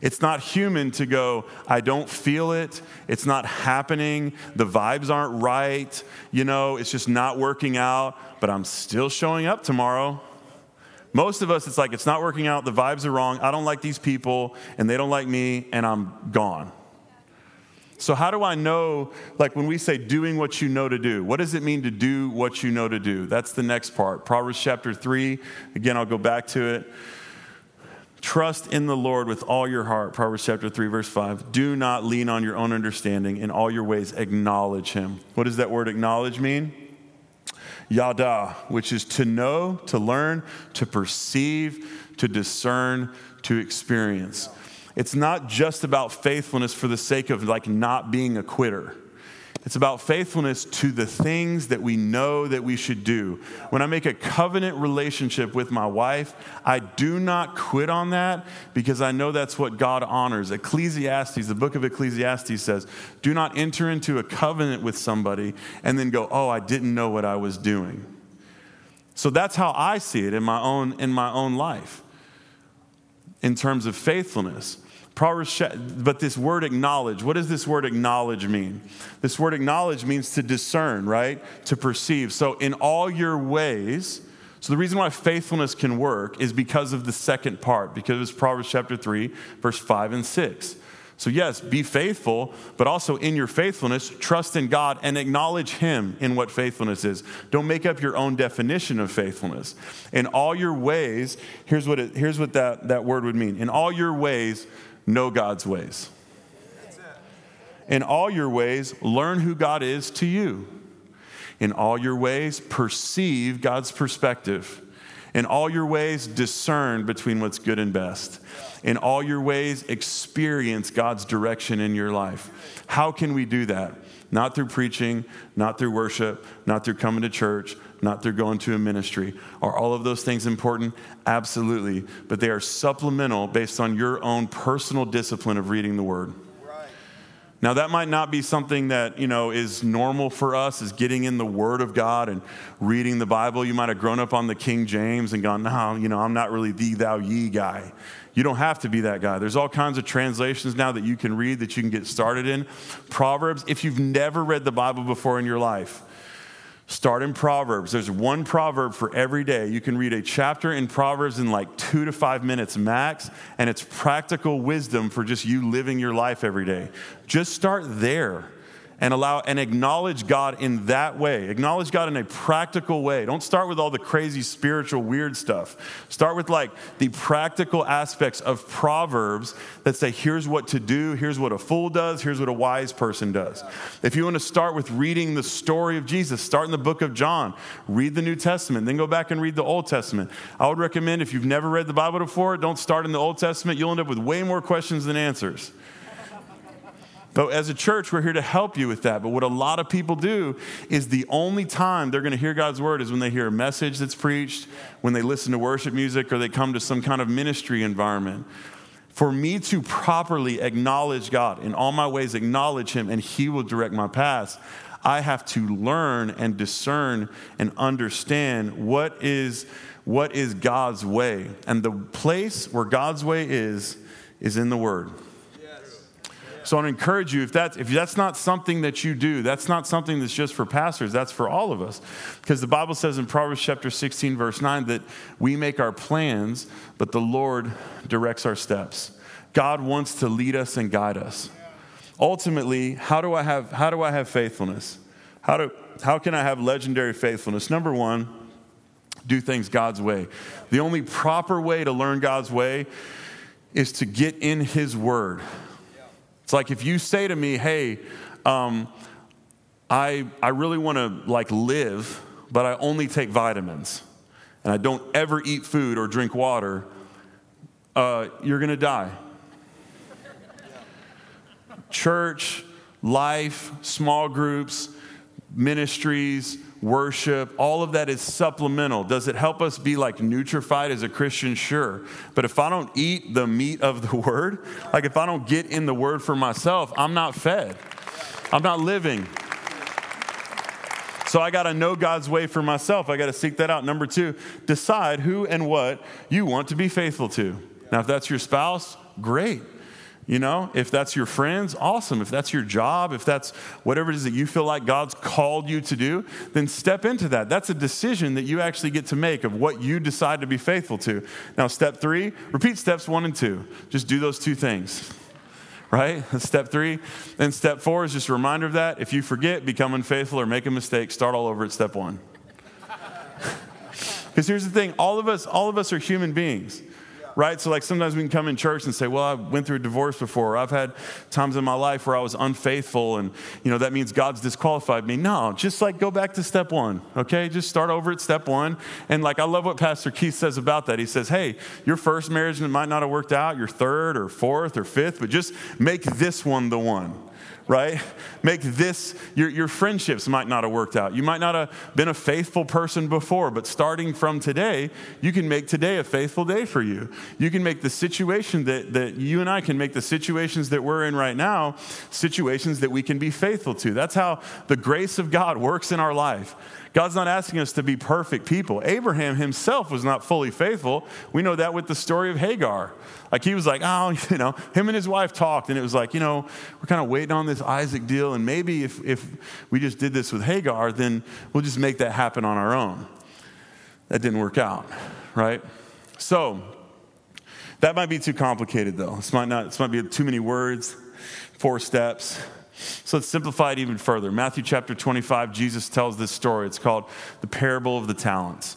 It's not human to go, I don't feel it. It's not happening. The vibes aren't right. You know, it's just not working out, but I'm still showing up tomorrow. Most of us, it's like, it's not working out. The vibes are wrong. I don't like these people, and they don't like me, and I'm gone. So, how do I know, like when we say doing what you know to do, what does it mean to do what you know to do? That's the next part. Proverbs chapter 3, again, I'll go back to it. Trust in the Lord with all your heart. Proverbs chapter 3, verse 5. Do not lean on your own understanding. In all your ways, acknowledge him. What does that word acknowledge mean? Yada, which is to know, to learn, to perceive, to discern, to experience. It's not just about faithfulness for the sake of like not being a quitter. It's about faithfulness to the things that we know that we should do. When I make a covenant relationship with my wife, I do not quit on that because I know that's what God honors. Ecclesiastes, the book of Ecclesiastes says, do not enter into a covenant with somebody and then go, oh, I didn't know what I was doing. So that's how I see it in my own, in my own life in terms of faithfulness. Proverbs, but this word acknowledge, what does this word acknowledge mean? This word acknowledge means to discern, right? To perceive. So, in all your ways, so the reason why faithfulness can work is because of the second part, because it's Proverbs chapter 3, verse 5 and 6. So, yes, be faithful, but also in your faithfulness, trust in God and acknowledge Him in what faithfulness is. Don't make up your own definition of faithfulness. In all your ways, here's what, it, here's what that, that word would mean. In all your ways, know God's ways. In all your ways, learn who God is to you. In all your ways, perceive God's perspective. In all your ways, discern between what's good and best. In all your ways, experience God's direction in your life. How can we do that? Not through preaching, not through worship, not through coming to church, not through going to a ministry. Are all of those things important? Absolutely. But they are supplemental based on your own personal discipline of reading the Word. Now that might not be something that, you know, is normal for us is getting in the word of God and reading the Bible. You might have grown up on the King James and gone, "No, you know, I'm not really the thou ye guy." You don't have to be that guy. There's all kinds of translations now that you can read that you can get started in. Proverbs, if you've never read the Bible before in your life, Start in Proverbs. There's one proverb for every day. You can read a chapter in Proverbs in like two to five minutes max, and it's practical wisdom for just you living your life every day. Just start there and allow and acknowledge God in that way. Acknowledge God in a practical way. Don't start with all the crazy spiritual weird stuff. Start with like the practical aspects of Proverbs that say here's what to do, here's what a fool does, here's what a wise person does. If you want to start with reading the story of Jesus, start in the book of John. Read the New Testament, then go back and read the Old Testament. I would recommend if you've never read the Bible before, don't start in the Old Testament. You'll end up with way more questions than answers. But as a church, we're here to help you with that. But what a lot of people do is the only time they're going to hear God's word is when they hear a message that's preached, when they listen to worship music, or they come to some kind of ministry environment. For me to properly acknowledge God, in all my ways, acknowledge Him, and He will direct my paths, I have to learn and discern and understand what is, what is God's way. And the place where God's way is, is in the Word. So I want to encourage you if that's, if that's not something that you do, that's not something that's just for pastors, that's for all of us. Because the Bible says in Proverbs chapter 16, verse 9, that we make our plans, but the Lord directs our steps. God wants to lead us and guide us. Ultimately, how do I have, how do I have faithfulness? How, do, how can I have legendary faithfulness? Number one, do things God's way. The only proper way to learn God's way is to get in His Word. It's like if you say to me, hey, um, I, I really want to like live, but I only take vitamins and I don't ever eat food or drink water, uh, you're going to die. Church, life, small groups, ministries, worship, all of that is supplemental. Does it help us be like nutrified as a Christian? Sure. But if I don't eat the meat of the word, like if I don't get in the word for myself, I'm not fed. I'm not living. So I got to know God's way for myself. I got to seek that out. Number two, decide who and what you want to be faithful to. Now, if that's your spouse, great. You know, if that's your friends, awesome. If that's your job, if that's whatever it is that you feel like God's called you to do, then step into that. That's a decision that you actually get to make of what you decide to be faithful to. Now, step three, repeat steps one and two. Just do those two things, right? step three. And step four is just a reminder of that. If you forget, become unfaithful, or make a mistake, start all over at step one. Because here's the thing all of us, all of us are human beings right? So, like, sometimes we can come in church and say, Well, I went through a divorce before. I've had times in my life where I was unfaithful, and, you know, that means God's disqualified me. No, just like go back to step one, okay? Just start over at step one. And, like, I love what Pastor Keith says about that. He says, Hey, your first marriage might not have worked out, your third or fourth or fifth, but just make this one the one right? Make this, your, your friendships might not have worked out. You might not have been a faithful person before, but starting from today, you can make today a faithful day for you. You can make the situation that, that you and I can make the situations that we're in right now situations that we can be faithful to. That's how the grace of God works in our life. God's not asking us to be perfect people. Abraham himself was not fully faithful. We know that with the story of Hagar. Like he was like, oh, you know, him and his wife talked, and it was like, you know, we're kind of waiting on this Isaac deal, and maybe if, if we just did this with Hagar, then we'll just make that happen on our own. That didn't work out, right? So, that might be too complicated, though. This might not. This might be too many words, four steps. So let's simplify it even further. Matthew chapter 25, Jesus tells this story. It's called the parable of the talents.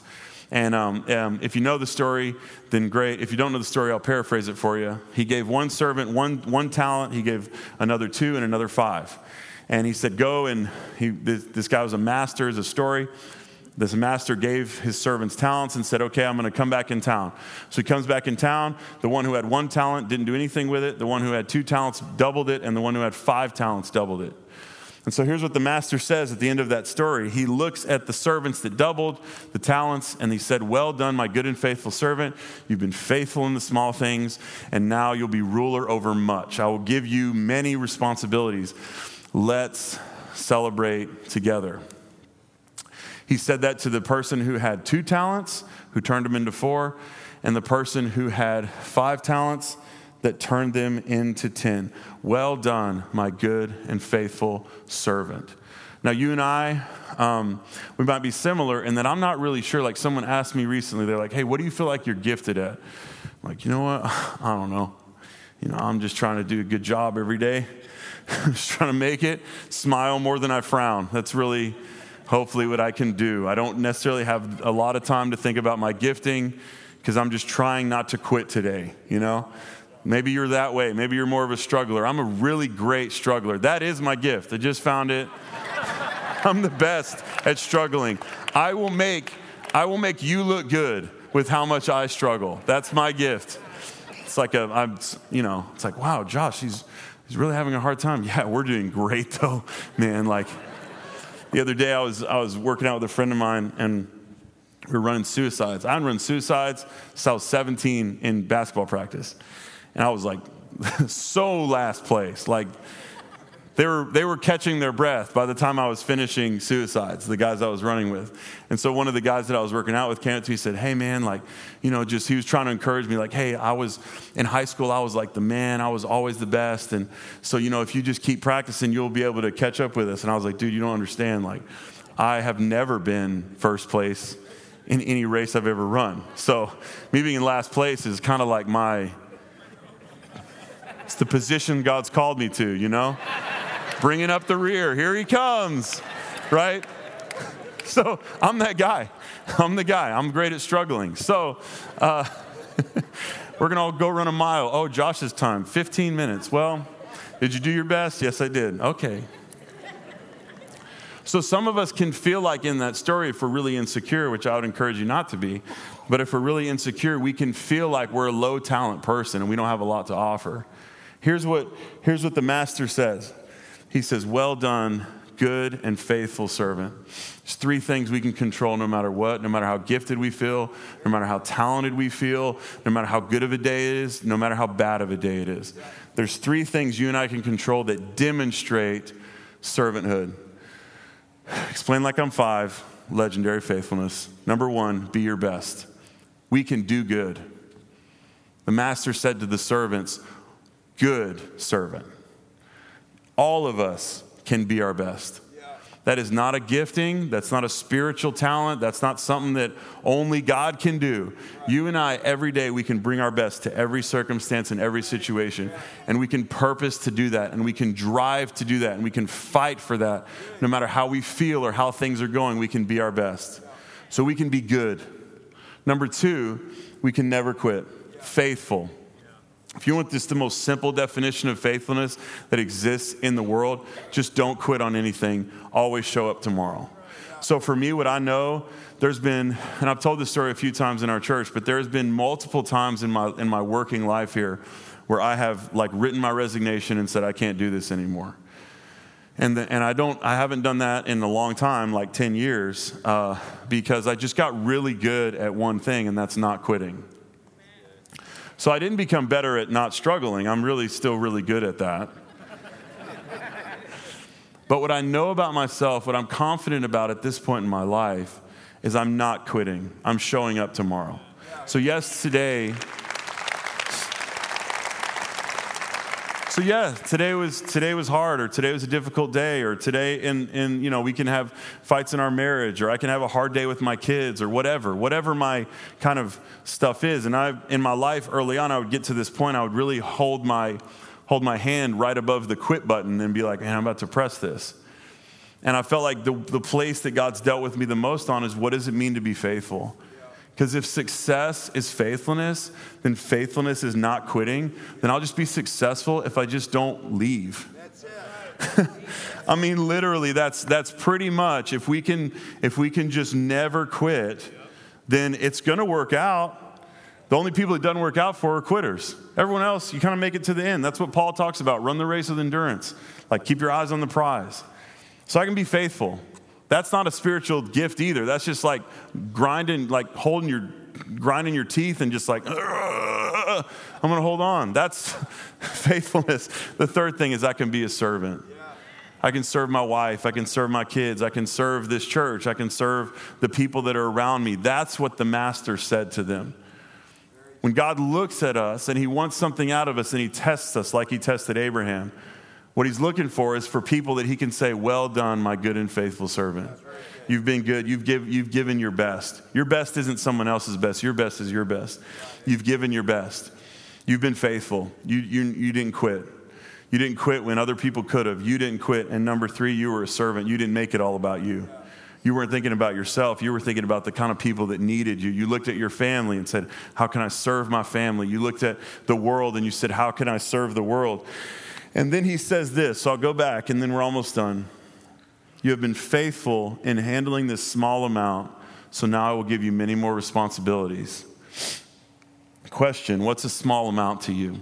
And um, um, if you know the story, then great. If you don't know the story, I'll paraphrase it for you. He gave one servant one, one talent, he gave another two, and another five. And he said, Go and he, this, this guy was a master, is a story. This master gave his servants talents and said, Okay, I'm going to come back in town. So he comes back in town. The one who had one talent didn't do anything with it. The one who had two talents doubled it. And the one who had five talents doubled it. And so here's what the master says at the end of that story. He looks at the servants that doubled the talents and he said, Well done, my good and faithful servant. You've been faithful in the small things, and now you'll be ruler over much. I will give you many responsibilities. Let's celebrate together. He said that to the person who had two talents, who turned them into four, and the person who had five talents that turned them into ten. Well done, my good and faithful servant. Now, you and I, um, we might be similar in that I'm not really sure. Like, someone asked me recently, they're like, hey, what do you feel like you're gifted at? I'm like, you know what? I don't know. You know, I'm just trying to do a good job every day. I'm just trying to make it, smile more than I frown. That's really, hopefully, what I can do. I don't necessarily have a lot of time to think about my gifting because I'm just trying not to quit today, you know? Maybe you're that way. Maybe you're more of a struggler. I'm a really great struggler. That is my gift. I just found it. I'm the best at struggling. I will make I will make you look good with how much I struggle. That's my gift. It's like a I'm you know, it's like, wow, Josh, he's he's really having a hard time. Yeah, we're doing great though, man. Like the other day I was I was working out with a friend of mine and we were running suicides. I run suicides since I was 17 in basketball practice. And I was like, so last place. Like, they were, they were catching their breath by the time I was finishing suicides, the guys I was running with. And so one of the guys that I was working out with came up to me and said, Hey, man, like, you know, just he was trying to encourage me, like, hey, I was in high school, I was like the man, I was always the best. And so, you know, if you just keep practicing, you'll be able to catch up with us. And I was like, dude, you don't understand. Like, I have never been first place in any race I've ever run. So me being in last place is kind of like my it's the position God's called me to, you know? Bringing up the rear. Here he comes, right? So I'm that guy. I'm the guy. I'm great at struggling. So uh, we're going to all go run a mile. Oh, Josh's time, 15 minutes. Well, did you do your best? Yes, I did. Okay. So some of us can feel like in that story, if we're really insecure, which I would encourage you not to be, but if we're really insecure, we can feel like we're a low talent person and we don't have a lot to offer. Here's what, here's what the master says He says, Well done, good and faithful servant. There's three things we can control no matter what, no matter how gifted we feel, no matter how talented we feel, no matter how good of a day it is, no matter how bad of a day it is. There's three things you and I can control that demonstrate servanthood. Explain like I'm five, legendary faithfulness. Number one, be your best. We can do good. The master said to the servants, good servant. All of us can be our best. That is not a gifting. That's not a spiritual talent. That's not something that only God can do. You and I, every day, we can bring our best to every circumstance and every situation. And we can purpose to do that. And we can drive to do that. And we can fight for that. No matter how we feel or how things are going, we can be our best. So we can be good. Number two, we can never quit. Faithful. If you want just the most simple definition of faithfulness that exists in the world, just don't quit on anything. Always show up tomorrow. So for me, what I know, there's been, and I've told this story a few times in our church, but there's been multiple times in my in my working life here where I have like written my resignation and said I can't do this anymore. And, the, and I don't, I haven't done that in a long time, like 10 years, uh, because I just got really good at one thing, and that's not quitting. So I didn't become better at not struggling. I'm really still really good at that. but what I know about myself, what I'm confident about at this point in my life, is I'm not quitting. I'm showing up tomorrow. So, yes, today, So yeah, today was today was hard, or today was a difficult day, or today in in you know we can have fights in our marriage, or I can have a hard day with my kids, or whatever, whatever my kind of stuff is. And I in my life early on, I would get to this point, I would really hold my hold my hand right above the quit button and be like, man, I'm about to press this. And I felt like the, the place that God's dealt with me the most on is what does it mean to be faithful? Because if success is faithfulness, then faithfulness is not quitting. Then I'll just be successful if I just don't leave. I mean, literally, that's, that's pretty much if we can if we can just never quit, then it's going to work out. The only people it doesn't work out for are quitters. Everyone else, you kind of make it to the end. That's what Paul talks about. Run the race with endurance. Like keep your eyes on the prize. So I can be faithful. That's not a spiritual gift either. That's just like grinding, like holding your, grinding your teeth and just like, I'm going to hold on. That's faithfulness. The third thing is I can be a servant. I can serve my wife. I can serve my kids. I can serve this church. I can serve the people that are around me. That's what the master said to them. When God looks at us and he wants something out of us and he tests us like he tested Abraham, what he's looking for is for people that he can say, Well done, my good and faithful servant. You've been good. You've, give, you've given your best. Your best isn't someone else's best. Your best is your best. You've given your best. You've been faithful. You, you, you didn't quit. You didn't quit when other people could have. You didn't quit. And number three, you were a servant. You didn't make it all about you. You weren't thinking about yourself. You were thinking about the kind of people that needed you. You looked at your family and said, How can I serve my family? You looked at the world and you said, How can I serve the world? And then he says this, so I'll go back and then we're almost done. You have been faithful in handling this small amount, so now I will give you many more responsibilities. Question What's a small amount to you?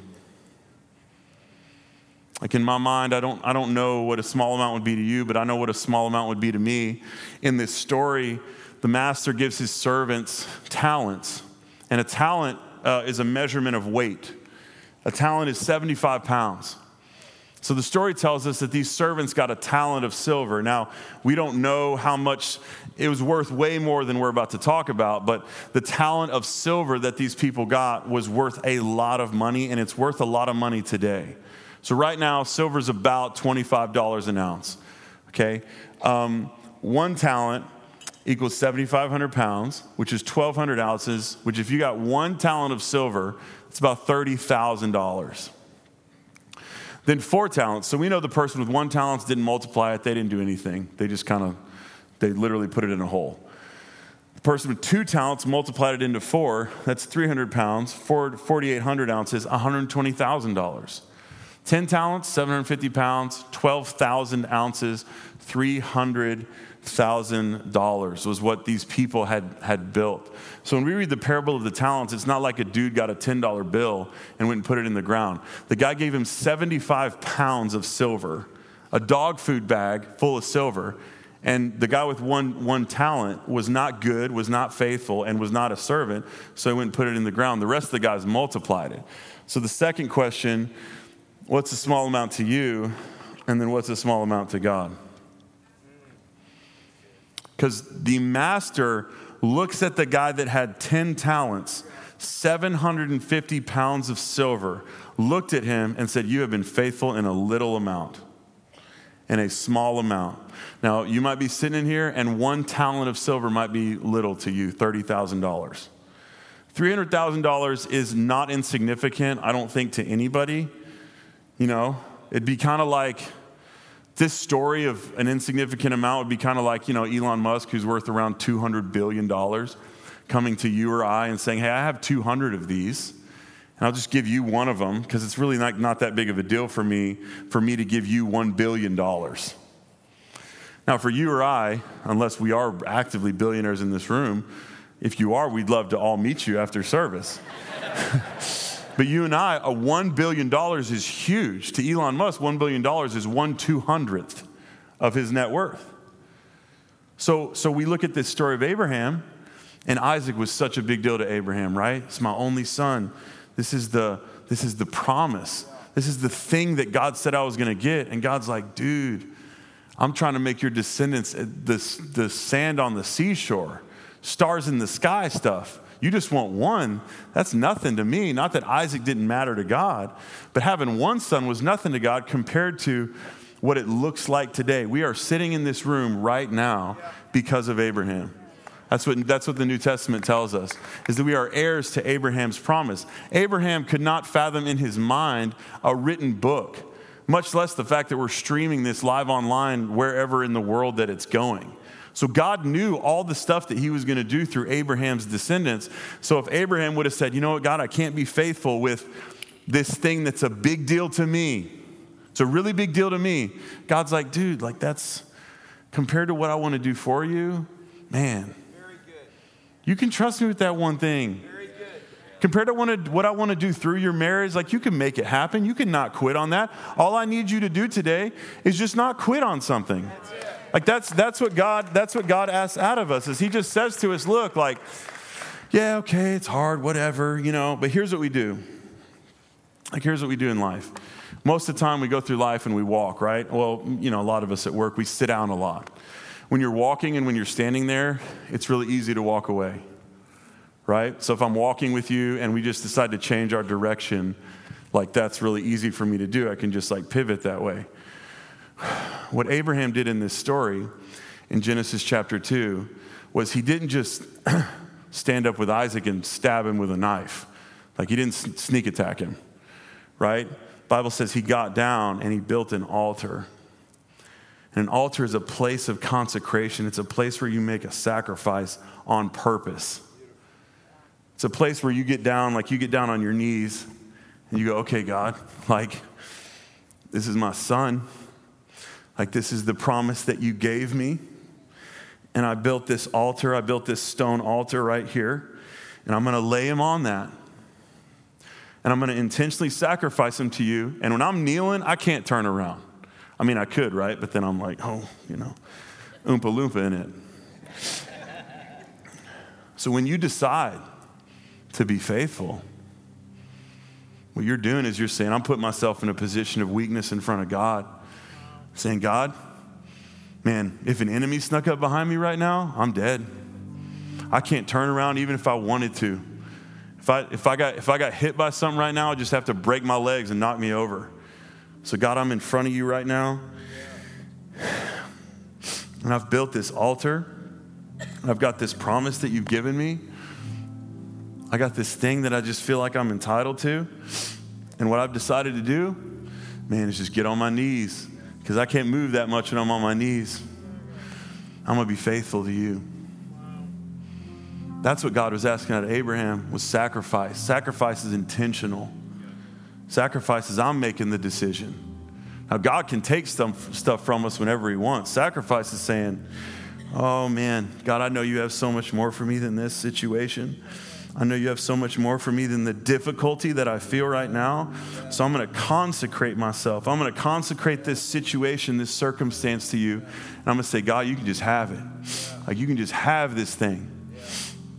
Like in my mind, I don't, I don't know what a small amount would be to you, but I know what a small amount would be to me. In this story, the master gives his servants talents, and a talent uh, is a measurement of weight. A talent is 75 pounds. So the story tells us that these servants got a talent of silver. Now, we don't know how much, it was worth way more than we're about to talk about, but the talent of silver that these people got was worth a lot of money, and it's worth a lot of money today. So, right now, silver is about $25 an ounce. Okay? Um, one talent equals 7,500 pounds, which is 1,200 ounces, which, if you got one talent of silver, it's about $30,000. Then four talents. So we know the person with one talent didn't multiply it, they didn't do anything. They just kind of, they literally put it in a hole. The person with two talents multiplied it into four. That's 300 pounds, 4,800 ounces, $120,000. 10 talents, 750 pounds, 12,000 ounces, three hundred. $1,000 was what these people had, had built. So when we read the parable of the talents, it's not like a dude got a $10 bill and went and put it in the ground. The guy gave him 75 pounds of silver, a dog food bag full of silver. And the guy with one, one talent was not good, was not faithful, and was not a servant, so he went and put it in the ground. The rest of the guys multiplied it. So the second question what's a small amount to you? And then what's a small amount to God? Because the master looks at the guy that had 10 talents, 750 pounds of silver, looked at him and said, You have been faithful in a little amount, in a small amount. Now, you might be sitting in here, and one talent of silver might be little to you $30,000. $300,000 is not insignificant, I don't think, to anybody. You know, it'd be kind of like, this story of an insignificant amount would be kind of like, you know, Elon Musk, who's worth around $200 billion, coming to you or I and saying, hey, I have 200 of these. And I'll just give you one of them because it's really not, not that big of a deal for me for me to give you $1 billion. Now, for you or I, unless we are actively billionaires in this room, if you are, we'd love to all meet you after service. But you and I, a $1 billion is huge. To Elon Musk, $1 billion is one two hundredth of his net worth. So, so we look at this story of Abraham, and Isaac was such a big deal to Abraham, right? It's my only son. This is the, this is the promise. This is the thing that God said I was going to get. And God's like, dude, I'm trying to make your descendants uh, the, the sand on the seashore, stars in the sky stuff. You just want one. That's nothing to me. Not that Isaac didn't matter to God, but having one son was nothing to God compared to what it looks like today. We are sitting in this room right now because of Abraham. That's what, that's what the New Testament tells us, is that we are heirs to Abraham's promise. Abraham could not fathom in his mind a written book, much less the fact that we're streaming this live online wherever in the world that it's going. So God knew all the stuff that he was going to do through Abraham's descendants. So if Abraham would have said, you know what, God, I can't be faithful with this thing that's a big deal to me, it's a really big deal to me. God's like, dude, like that's compared to what I want to do for you, man. You can trust me with that one thing. Compared to what I want to do through your marriage, like you can make it happen. You can not quit on that. All I need you to do today is just not quit on something. Like that's that's what God that's what God asks out of us. Is He just says to us, look, like, yeah, okay, it's hard, whatever, you know. But here's what we do. Like here's what we do in life. Most of the time we go through life and we walk, right? Well, you know, a lot of us at work, we sit down a lot. When you're walking and when you're standing there, it's really easy to walk away, right? So if I'm walking with you and we just decide to change our direction, like that's really easy for me to do. I can just like pivot that way. What Abraham did in this story in Genesis chapter 2 was he didn't just stand up with Isaac and stab him with a knife. Like he didn't sneak attack him, right? Bible says he got down and he built an altar. And an altar is a place of consecration. It's a place where you make a sacrifice on purpose. It's a place where you get down, like you get down on your knees and you go, okay, God, like, this is my son. Like, this is the promise that you gave me. And I built this altar, I built this stone altar right here, and I'm gonna lay him on that and I'm going to intentionally sacrifice him to you. And when I'm kneeling, I can't turn around. I mean, I could, right? But then I'm like, oh, you know, oompa loompa in it. So when you decide to be faithful, what you're doing is you're saying, I'm putting myself in a position of weakness in front of God. Saying, God, man, if an enemy snuck up behind me right now, I'm dead. I can't turn around even if I wanted to. If I, if, I got, if I got hit by something right now, I just have to break my legs and knock me over. So, God, I'm in front of you right now. And I've built this altar. I've got this promise that you've given me. I got this thing that I just feel like I'm entitled to. And what I've decided to do, man, is just get on my knees because I can't move that much when I'm on my knees. I'm going to be faithful to you. That's what God was asking out of Abraham was sacrifice. Sacrifice is intentional. Sacrifice is I'm making the decision. Now God can take some stuff from us whenever He wants. Sacrifice is saying, "Oh man, God, I know you have so much more for me than this situation. I know you have so much more for me than the difficulty that I feel right now. So I'm going to consecrate myself. I'm going to consecrate this situation, this circumstance to you, and I'm going to say, God, you can just have it. Like you can just have this thing."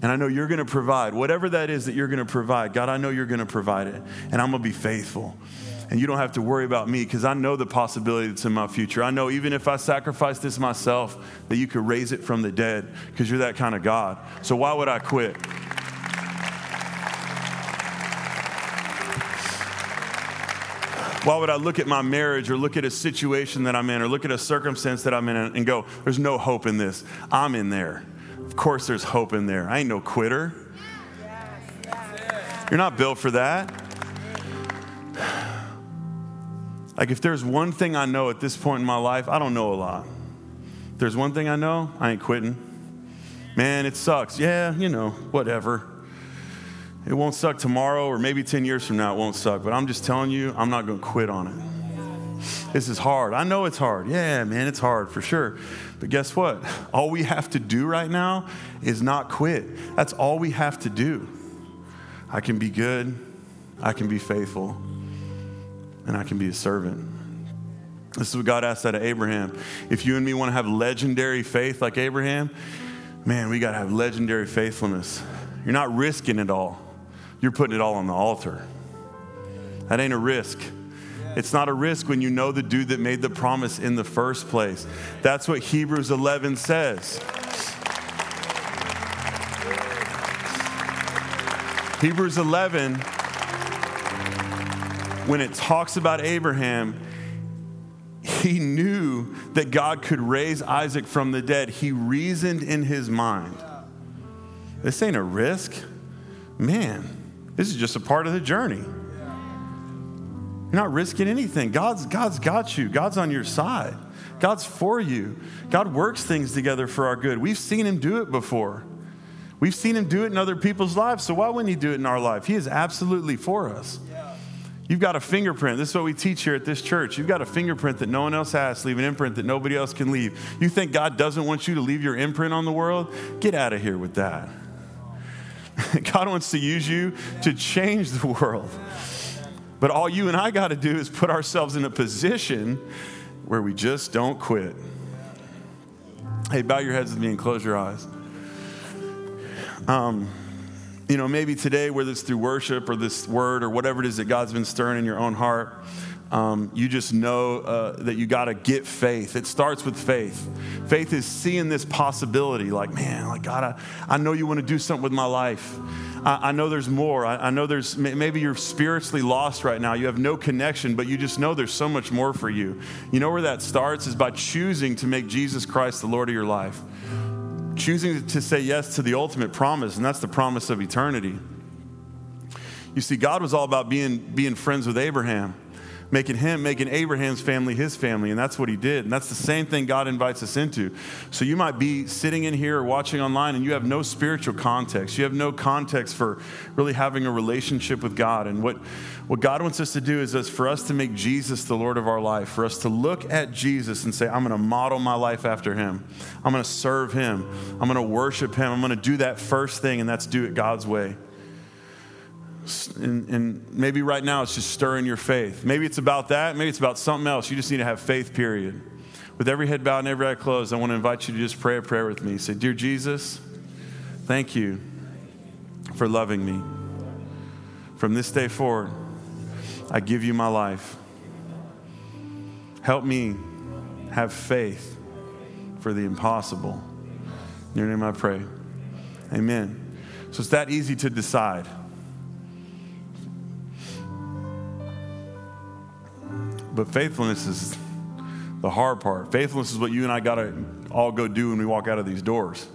And I know you're going to provide whatever that is that you're going to provide. God, I know you're going to provide it. And I'm going to be faithful. And you don't have to worry about me because I know the possibility that's in my future. I know even if I sacrifice this myself, that you could raise it from the dead because you're that kind of God. So why would I quit? Why would I look at my marriage or look at a situation that I'm in or look at a circumstance that I'm in and go, there's no hope in this? I'm in there. Of course, there's hope in there. I ain't no quitter. You're not built for that. Like, if there's one thing I know at this point in my life, I don't know a lot. If there's one thing I know, I ain't quitting. Man, it sucks. Yeah, you know, whatever. It won't suck tomorrow or maybe 10 years from now, it won't suck. But I'm just telling you, I'm not going to quit on it. This is hard. I know it's hard. Yeah, man, it's hard for sure. But guess what? All we have to do right now is not quit. That's all we have to do. I can be good, I can be faithful, and I can be a servant. This is what God asked out of Abraham. If you and me want to have legendary faith like Abraham, man, we got to have legendary faithfulness. You're not risking it all, you're putting it all on the altar. That ain't a risk. It's not a risk when you know the dude that made the promise in the first place. That's what Hebrews 11 says. Hebrews 11, when it talks about Abraham, he knew that God could raise Isaac from the dead. He reasoned in his mind. This ain't a risk. Man, this is just a part of the journey. You're not risking anything. God's, God's got you, God's on your side, God's for you. God works things together for our good. We've seen Him do it before. We've seen Him do it in other people's lives, so why wouldn't He do it in our life? He is absolutely for us. You've got a fingerprint. This is what we teach here at this church. You've got a fingerprint that no one else has, leave an imprint that nobody else can leave. You think God doesn't want you to leave your imprint on the world? Get out of here with that. God wants to use you to change the world. But all you and I got to do is put ourselves in a position where we just don't quit. Hey, bow your heads with me and close your eyes. Um, you know, maybe today, whether it's through worship or this word or whatever it is that God's been stirring in your own heart, um, you just know uh, that you got to get faith. It starts with faith. Faith is seeing this possibility, like, man, like God, I, I know you want to do something with my life. I, I know there's more. I, I know there's maybe you're spiritually lost right now. You have no connection, but you just know there's so much more for you. You know where that starts is by choosing to make Jesus Christ the Lord of your life, choosing to say yes to the ultimate promise, and that's the promise of eternity. You see, God was all about being, being friends with Abraham making him, making Abraham's family his family. And that's what he did. And that's the same thing God invites us into. So you might be sitting in here or watching online and you have no spiritual context. You have no context for really having a relationship with God. And what, what God wants us to do is for us to make Jesus the Lord of our life, for us to look at Jesus and say, I'm going to model my life after him. I'm going to serve him. I'm going to worship him. I'm going to do that first thing, and that's do it God's way. And, and, maybe right now it's just stirring your faith. Maybe it's about that. Maybe it's about something else. You just need to have faith, period. With every head bowed and every eye closed, I want to invite you to just pray a prayer with me. Say, Dear Jesus, thank you for loving me. From this day forward, I give you my life. Help me have faith for the impossible. In your name I pray. Amen. So it's that easy to decide. But faithfulness is the hard part. Faithfulness is what you and I got to all go do when we walk out of these doors.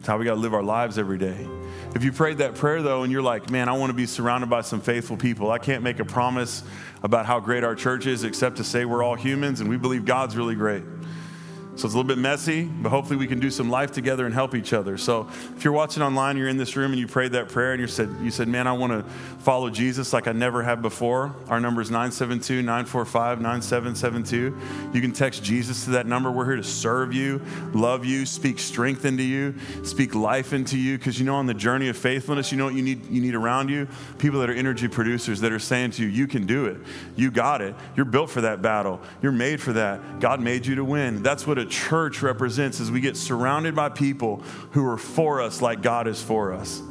It's how we got to live our lives every day. If you prayed that prayer though, and you're like, man, I want to be surrounded by some faithful people, I can't make a promise about how great our church is except to say we're all humans and we believe God's really great. So it's a little bit messy, but hopefully we can do some life together and help each other. So if you're watching online, you're in this room and you prayed that prayer and you said, you said, man, I want to follow Jesus like I never have before. Our number is 972-945-9772. You can text Jesus to that number. We're here to serve you, love you, speak strength into you, speak life into you. Because you know, on the journey of faithfulness, you know what you need, you need around you? People that are energy producers that are saying to you, you can do it. You got it. You're built for that battle. You're made for that. God made you to win. That's what a church represents as we get surrounded by people who are for us like God is for us.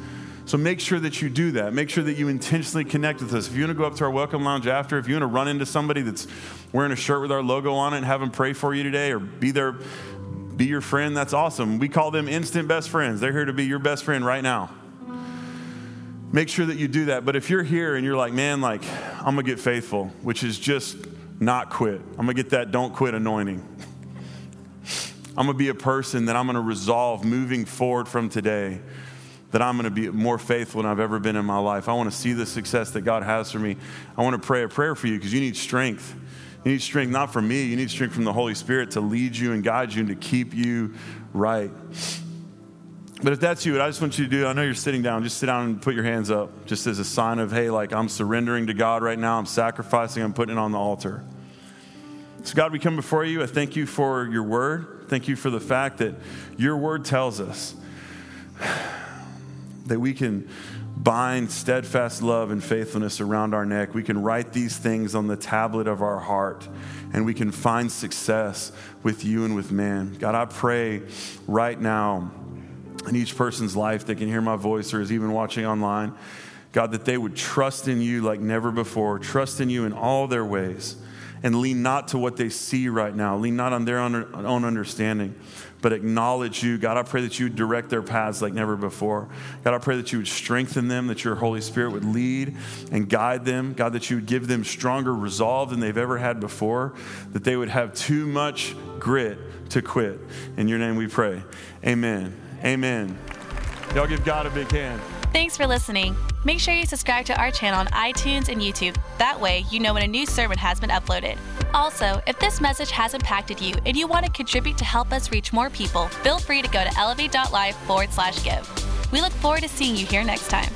So make sure that you do that. Make sure that you intentionally connect with us. If you want to go up to our welcome lounge after, if you want to run into somebody that's wearing a shirt with our logo on it and have them pray for you today or be there, be your friend, that's awesome. We call them instant best friends. They're here to be your best friend right now. Make sure that you do that. But if you're here and you're like, man, like, I'm going to get faithful, which is just not quit, I'm going to get that don't quit anointing. I'm going to be a person that I'm going to resolve moving forward from today that I'm going to be more faithful than I've ever been in my life. I want to see the success that God has for me. I want to pray a prayer for you because you need strength. You need strength not from me, you need strength from the Holy Spirit to lead you and guide you and to keep you right. But if that's you, what I just want you to do, I know you're sitting down, just sit down and put your hands up, just as a sign of, hey, like I'm surrendering to God right now, I'm sacrificing, I'm putting it on the altar. So, God, we come before you. I thank you for your word. Thank you for the fact that your word tells us that we can bind steadfast love and faithfulness around our neck. We can write these things on the tablet of our heart and we can find success with you and with man. God, I pray right now in each person's life that can hear my voice or is even watching online, God, that they would trust in you like never before, trust in you in all their ways, and lean not to what they see right now, lean not on their own understanding, but acknowledge you. God, I pray that you would direct their paths like never before. God, I pray that you would strengthen them, that your Holy Spirit would lead and guide them. God, that you would give them stronger resolve than they've ever had before, that they would have too much grit to quit. In your name we pray. Amen. Amen. Y'all give God a big hand. Thanks for listening. Make sure you subscribe to our channel on iTunes and YouTube. That way, you know when a new sermon has been uploaded. Also, if this message has impacted you and you want to contribute to help us reach more people, feel free to go to elevate.life forward slash give. We look forward to seeing you here next time.